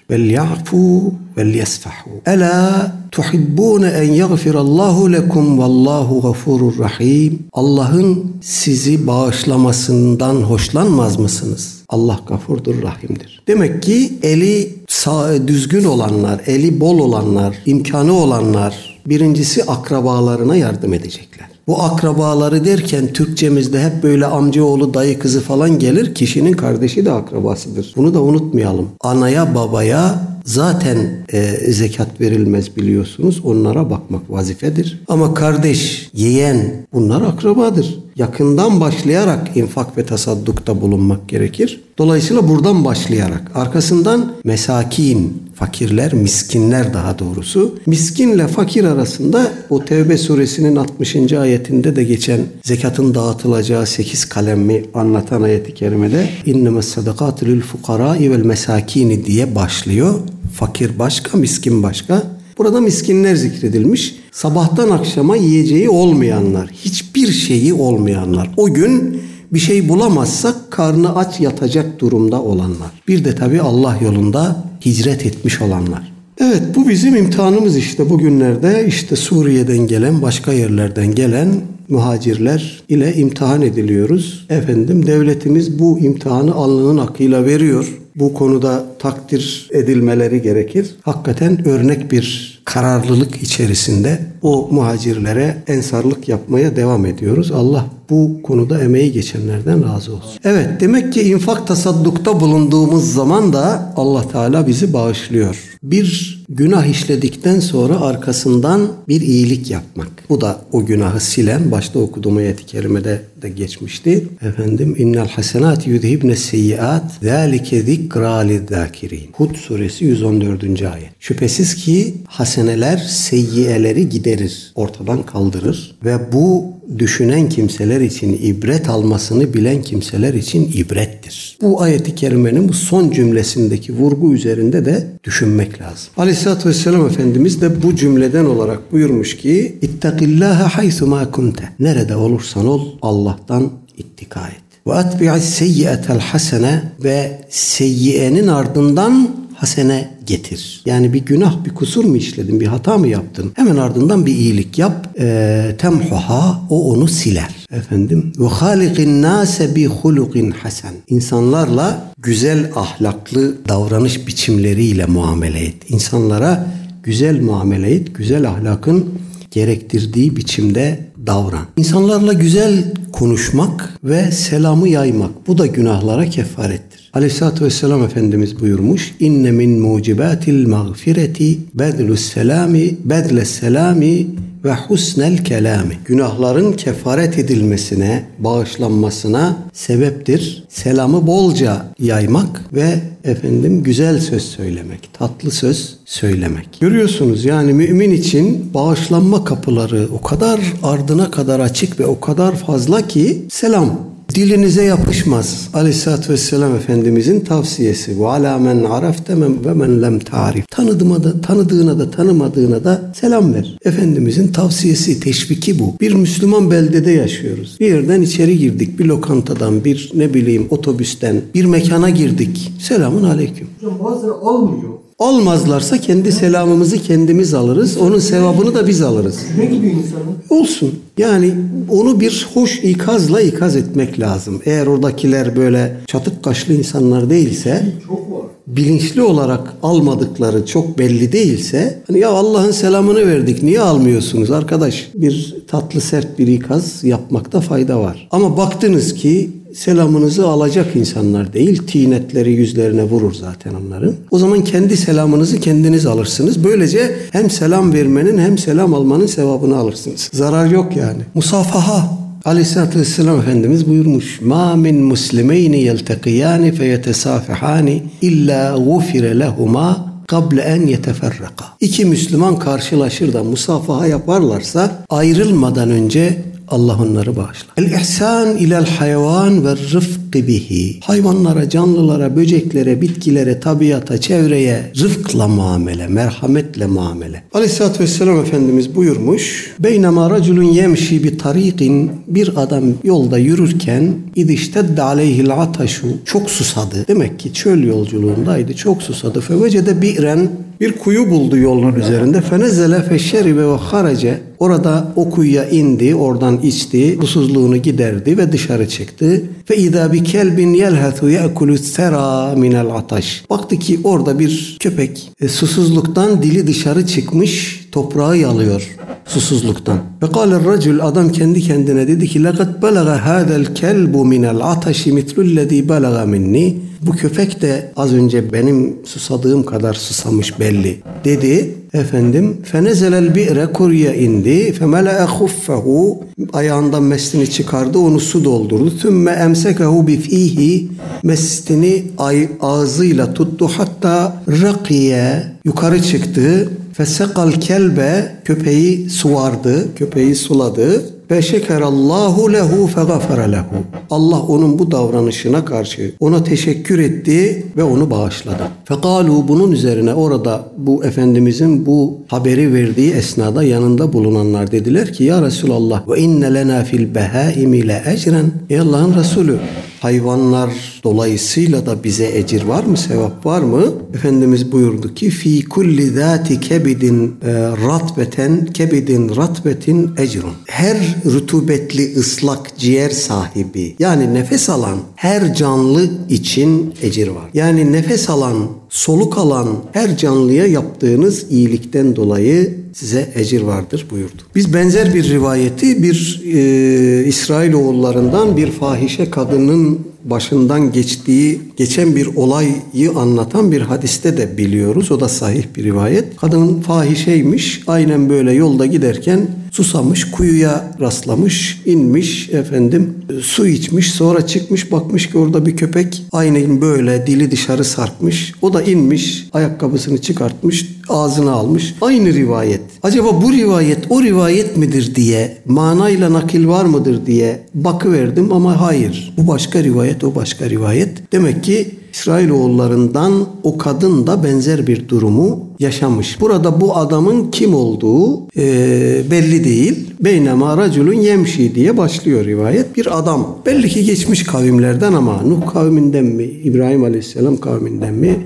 Vel yasfahu. Ela tuhibbun en yaghfir Allahu lekum vallahu gafurur rahim. Allah'ın sizi bağışlamasından hoşlanmaz mısınız? Allah gafurdur, rahimdir. Demek ki eli sağ, düzgün olanlar, eli bol olanlar, imkanı olanlar birincisi akrabalarına yardım edecekler. Bu akrabaları derken Türkçemizde hep böyle amcaoğlu, dayı kızı falan gelir. Kişinin kardeşi de akrabasıdır. Bunu da unutmayalım. Anaya, babaya zaten e, zekat verilmez biliyorsunuz. Onlara bakmak vazifedir. Ama kardeş, yeğen bunlar akrabadır. Yakından başlayarak infak ve tasaddukta bulunmak gerekir. Dolayısıyla buradan başlayarak arkasından mesakin, fakirler, miskinler daha doğrusu. Miskinle fakir arasında o Tevbe suresinin 60. ayetinde de geçen zekatın dağıtılacağı 8 kalemmi anlatan ayeti kerimede innemes sadakatü lil fukarai vel mesakini diye başlıyor. Fakir başka, miskin başka. Burada miskinler zikredilmiş. Sabahtan akşama yiyeceği olmayanlar, hiçbir şeyi olmayanlar. O gün bir şey bulamazsak karnı aç yatacak durumda olanlar. Bir de tabii Allah yolunda hicret etmiş olanlar. Evet bu bizim imtihanımız işte bugünlerde işte Suriye'den gelen başka yerlerden gelen muhacirler ile imtihan ediliyoruz. Efendim devletimiz bu imtihanı alnının akıyla veriyor. Bu konuda takdir edilmeleri gerekir. Hakikaten örnek bir kararlılık içerisinde o muhacirlere ensarlık yapmaya devam ediyoruz. Allah bu konuda emeği geçenlerden razı olsun. Evet demek ki infak tasaddukta bulunduğumuz zaman da Allah Teala bizi bağışlıyor. Bir günah işledikten sonra arkasından bir iyilik yapmak. Bu da o günahı silen başta okuduğum ayet-i kerimede de geçmişti. Efendim innel hasenat yudhibne seyyiat zalike zikra lizakirin. Hud suresi 114. ayet. Şüphesiz ki haseneler seyyiyeleri giderir, ortadan kaldırır ve bu düşünen kimseler için ibret almasını bilen kimseler için ibrettir. Bu ayeti kerimenin bu son cümlesindeki vurgu üzerinde de düşünmek lazım. Aleyhisselatü Vesselam Efendimiz de bu cümleden olarak buyurmuş ki İttakillâhe haythumâ kunte. Nerede olursan ol Allah'tan ittika et. Ve atbi'is seyyiyetel hasene ve seyyiyenin ardından hasene getir. Yani bir günah, bir kusur mu işledin, bir hata mı yaptın? Hemen ardından bir iyilik yap. E, temhuha, o onu siler. Efendim, ve halikin nase bi hulukin hasen. İnsanlarla güzel ahlaklı davranış biçimleriyle muamele et. İnsanlara güzel muamele et, güzel ahlakın gerektirdiği biçimde davran. İnsanlarla güzel konuşmak ve selamı yaymak. Bu da günahlara kefarettir. Aleyhisselatü Vesselam Efendimiz buyurmuş. İnne min mucibatil mağfireti bedlus selami bedles selami ve husnel kelami. Günahların kefaret edilmesine, bağışlanmasına sebeptir. Selamı bolca yaymak ve efendim güzel söz söylemek, tatlı söz söylemek. Görüyorsunuz yani mümin için bağışlanma kapıları o kadar ardına kadar açık ve o kadar fazla ki selam dilinize yapışmaz. Aleyhisselatü Vesselam Efendimizin tavsiyesi. Ve alâ men arafte ve men lem tarif. Tanıdığına da, tanıdığına da tanımadığına da selam ver. Efendimizin tavsiyesi, teşviki bu. Bir Müslüman beldede yaşıyoruz. Bir yerden içeri girdik. Bir lokantadan, bir ne bileyim otobüsten, bir mekana girdik. Selamun aleyküm. Hocam bazıları almıyor. Olmazlarsa kendi selamımızı kendimiz alırız. Onun sevabını da biz alırız. Ne gidiyor insanın? Olsun. Yani onu bir hoş ikazla ikaz etmek lazım. Eğer oradakiler böyle çatık kaşlı insanlar değilse, Çok var. bilinçli olarak almadıkları çok belli değilse, hani ya Allah'ın selamını verdik niye almıyorsunuz arkadaş? Bir tatlı sert bir ikaz yapmakta fayda var. Ama baktınız ki selamınızı alacak insanlar değil, tinetleri yüzlerine vurur zaten onların. O zaman kendi selamınızı kendiniz alırsınız. Böylece hem selam vermenin hem selam almanın sevabını alırsınız. Zarar yok yani. Musafaha Aleyhisselatü Vesselam Efendimiz buyurmuş. Ma min muslimeyni yeltekiyani feyetesafihani illa gufire lehuma kable en yeteferraka. İki Müslüman karşılaşır da musafaha yaparlarsa ayrılmadan önce Allah onları bağışlar. El ihsan ilel hayvan ve rıfkı bihi. Hayvanlara, canlılara, böceklere, bitkilere, tabiata, çevreye rıfkla muamele, merhametle muamele. Aleyhisselatü Vesselam Efendimiz buyurmuş. Beynema raculun yemşi bi tariqin bir adam yolda yürürken idiştedde aleyhil ataşu çok susadı. Demek ki çöl yolculuğundaydı. Çok susadı. Fevecede bi'ren bir kuyu buldu yolun üzerinde. Fenezele feşşeribe ve harace. Orada o kuyuya indi, oradan içti, susuzluğunu giderdi ve dışarı çıktı. Fe idâ bi kelbin yelhethu ye'kulü sera minel ataş. Baktı ki orada bir köpek e, susuzluktan dili dışarı çıkmış, toprağı yalıyor susuzluktan. Ve kâle racül adam kendi kendine dedi ki لَقَدْ بَلَغَ هَذَا الْكَلْبُ مِنَ الْعَطَشِ مِثْلُ الَّذ۪ي بَلَغَ مِنِّي bu köpek de az önce benim susadığım kadar susamış belli dedi. Efendim fenezelel bi're kurya indi femele'e huffehu ayağından meslini çıkardı onu su doldurdu. Thümme emsekehu bifihi meslini ay, ağzıyla tuttu hatta rakiye yukarı çıktı. Fesekal kelbe köpeği suvardı, köpeği suladı. Ve şekerallahu lehu fegafere lehu. Allah onun bu davranışına karşı ona teşekkür etti ve onu bağışladı. Fekalu bunun üzerine orada bu Efendimizin bu haberi verdiği esnada yanında bulunanlar dediler ki ya Resulallah ve inne lena fil behaimi le ecren. Ey Allah'ın Resulü hayvanlar dolayısıyla da bize ecir var mı, sevap var mı? Efendimiz buyurdu ki fi kulli zati kebidin e, ratbeten kebidin ratbetin ecrun. Her rutubetli ıslak ciğer sahibi yani nefes alan her canlı için ecir var. Yani nefes alan, soluk alan her canlıya yaptığınız iyilikten dolayı size ecir vardır buyurdu. Biz benzer bir rivayeti bir e, İsrailoğullarından bir fahişe kadının başından geçtiği, geçen bir olayı anlatan bir hadiste de biliyoruz. O da sahih bir rivayet. Kadın fahişeymiş. Aynen böyle yolda giderken susamış, kuyuya rastlamış, inmiş efendim, su içmiş, sonra çıkmış bakmış ki orada bir köpek aynen böyle dili dışarı sarkmış. O da inmiş, ayakkabısını çıkartmış, ağzına almış. Aynı rivayet. Acaba bu rivayet o rivayet midir diye, manayla nakil var mıdır diye bakıverdim ama hayır. Bu başka rivayet, o başka rivayet. Demek ki İsrailoğullarından o kadın da benzer bir durumu yaşamış. Burada bu adamın kim olduğu e, belli değil. Beynema raculun yemşi diye başlıyor rivayet. Bir adam belli ki geçmiş kavimlerden ama Nuh kavminden mi, İbrahim Aleyhisselam kavminden mi,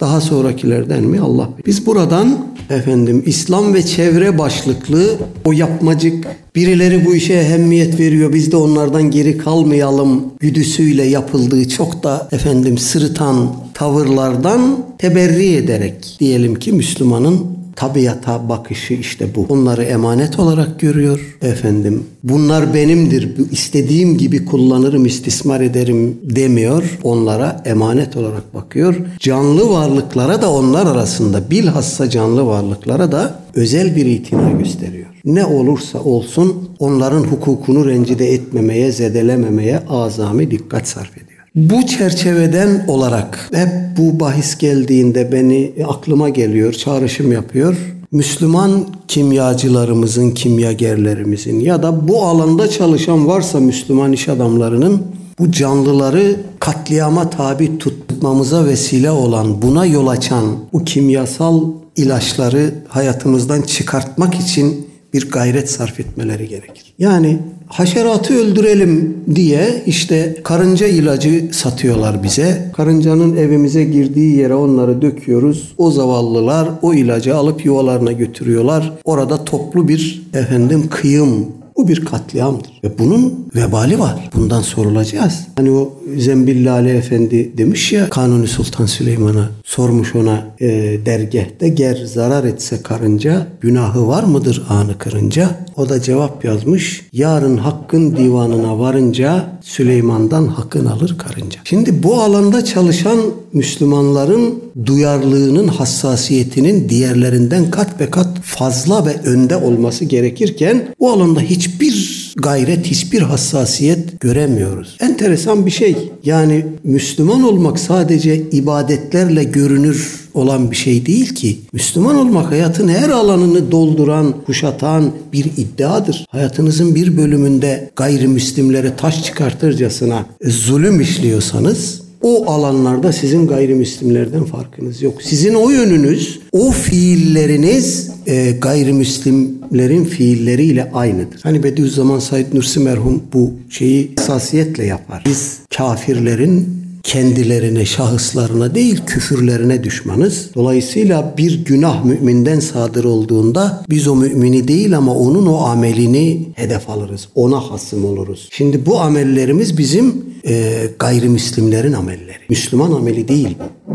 daha sonrakilerden mi Allah bilir. Biz buradan efendim İslam ve çevre başlıklı o yapmacık birileri bu işe ehemmiyet veriyor biz de onlardan geri kalmayalım güdüsüyle yapıldığı çok da efendim sırıtan tavırlardan teberri ederek diyelim ki Müslümanın tabiata bakışı işte bu. Onları emanet olarak görüyor efendim. Bunlar benimdir. istediğim gibi kullanırım, istismar ederim demiyor. Onlara emanet olarak bakıyor. Canlı varlıklara da onlar arasında bilhassa canlı varlıklara da özel bir itina gösteriyor. Ne olursa olsun onların hukukunu rencide etmemeye, zedelememeye azami dikkat sarf ediyor. Bu çerçeveden olarak hep bu bahis geldiğinde beni aklıma geliyor, çağrışım yapıyor. Müslüman kimyacılarımızın, kimyagerlerimizin ya da bu alanda çalışan varsa Müslüman iş adamlarının bu canlıları katliama tabi tutmamıza vesile olan, buna yol açan bu kimyasal ilaçları hayatımızdan çıkartmak için bir gayret sarf etmeleri gerekir. Yani haşeratı öldürelim diye işte karınca ilacı satıyorlar bize. Karıncanın evimize girdiği yere onları döküyoruz. O zavallılar o ilacı alıp yuvalarına götürüyorlar. Orada toplu bir efendim kıyım bu bir katliamdır. Ve bunun vebali var. Bundan sorulacağız. Hani o Zembil Lale Efendi demiş ya Kanuni Sultan Süleyman'a sormuş ona e, dergehte ger zarar etse karınca günahı var mıdır anı kırınca? O da cevap yazmış. Yarın hakkın divanına varınca Süleyman'dan hakkın alır karınca. Şimdi bu alanda çalışan Müslümanların duyarlılığının hassasiyetinin diğerlerinden kat be kat fazla ve önde olması gerekirken o alanda hiçbir gayret, hiçbir hassasiyet göremiyoruz. Enteresan bir şey. Yani Müslüman olmak sadece ibadetlerle görünür olan bir şey değil ki. Müslüman olmak hayatın her alanını dolduran, kuşatan bir iddiadır. Hayatınızın bir bölümünde gayrimüslimlere taş çıkartırcasına zulüm işliyorsanız o alanlarda sizin gayrimüslimlerden farkınız yok. Sizin o yönünüz, o fiilleriniz e, gayrimüslimlerin fiilleriyle aynıdır. Hani Bediüzzaman Said Nursi merhum bu şeyi hassasiyetle yapar. Biz kafirlerin kendilerine, şahıslarına değil küfürlerine düşmanız. Dolayısıyla bir günah müminden sadır olduğunda biz o mümini değil ama onun o amelini hedef alırız. Ona hasım oluruz. Şimdi bu amellerimiz bizim e, gayrimüslimlerin amelleri. Müslüman ameli değil bu.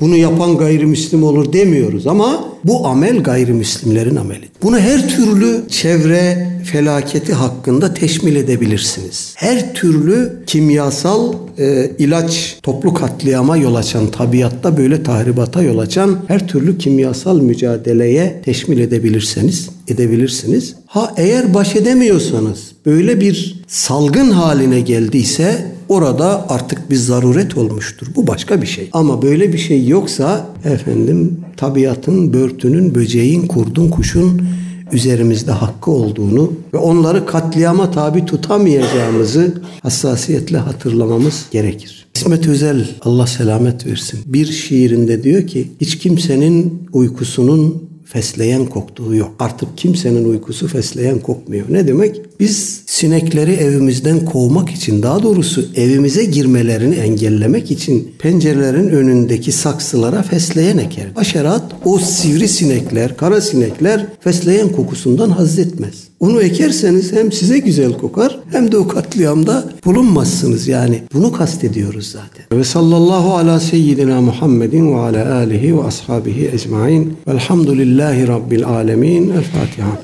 Bunu yapan gayrimüslim olur demiyoruz ama bu amel gayrimüslimlerin ameli. Bunu her türlü çevre felaketi hakkında teşmil edebilirsiniz. Her türlü kimyasal e, ilaç toplu katliama yol açan, tabiatta böyle tahribata yol açan her türlü kimyasal mücadeleye teşmil edebilirseniz edebilirsiniz. Ha eğer baş edemiyorsanız böyle bir salgın haline geldiyse orada artık bir zaruret olmuştur. Bu başka bir şey. Ama böyle bir şey yoksa efendim tabiatın, börtünün, böceğin, kurdun, kuşun üzerimizde hakkı olduğunu ve onları katliama tabi tutamayacağımızı hassasiyetle hatırlamamız gerekir. İsmet Özel Allah selamet versin. Bir şiirinde diyor ki hiç kimsenin uykusunun fesleğen koktuğu yok. Artık kimsenin uykusu fesleğen kokmuyor. Ne demek? Biz sinekleri evimizden kovmak için daha doğrusu evimize girmelerini engellemek için pencerelerin önündeki saksılara fesleğen eker. Haşerat o sivri sinekler, kara sinekler fesleğen kokusundan haz etmez. Onu ekerseniz hem size güzel kokar hem de o katliamda bulunmazsınız yani. Bunu kastediyoruz zaten. Ve sallallahu ala seyyidina Muhammedin ve ala alihi ve ashabihi ecmain. Velhamdülillahi rabbil alemin. El Fatiha.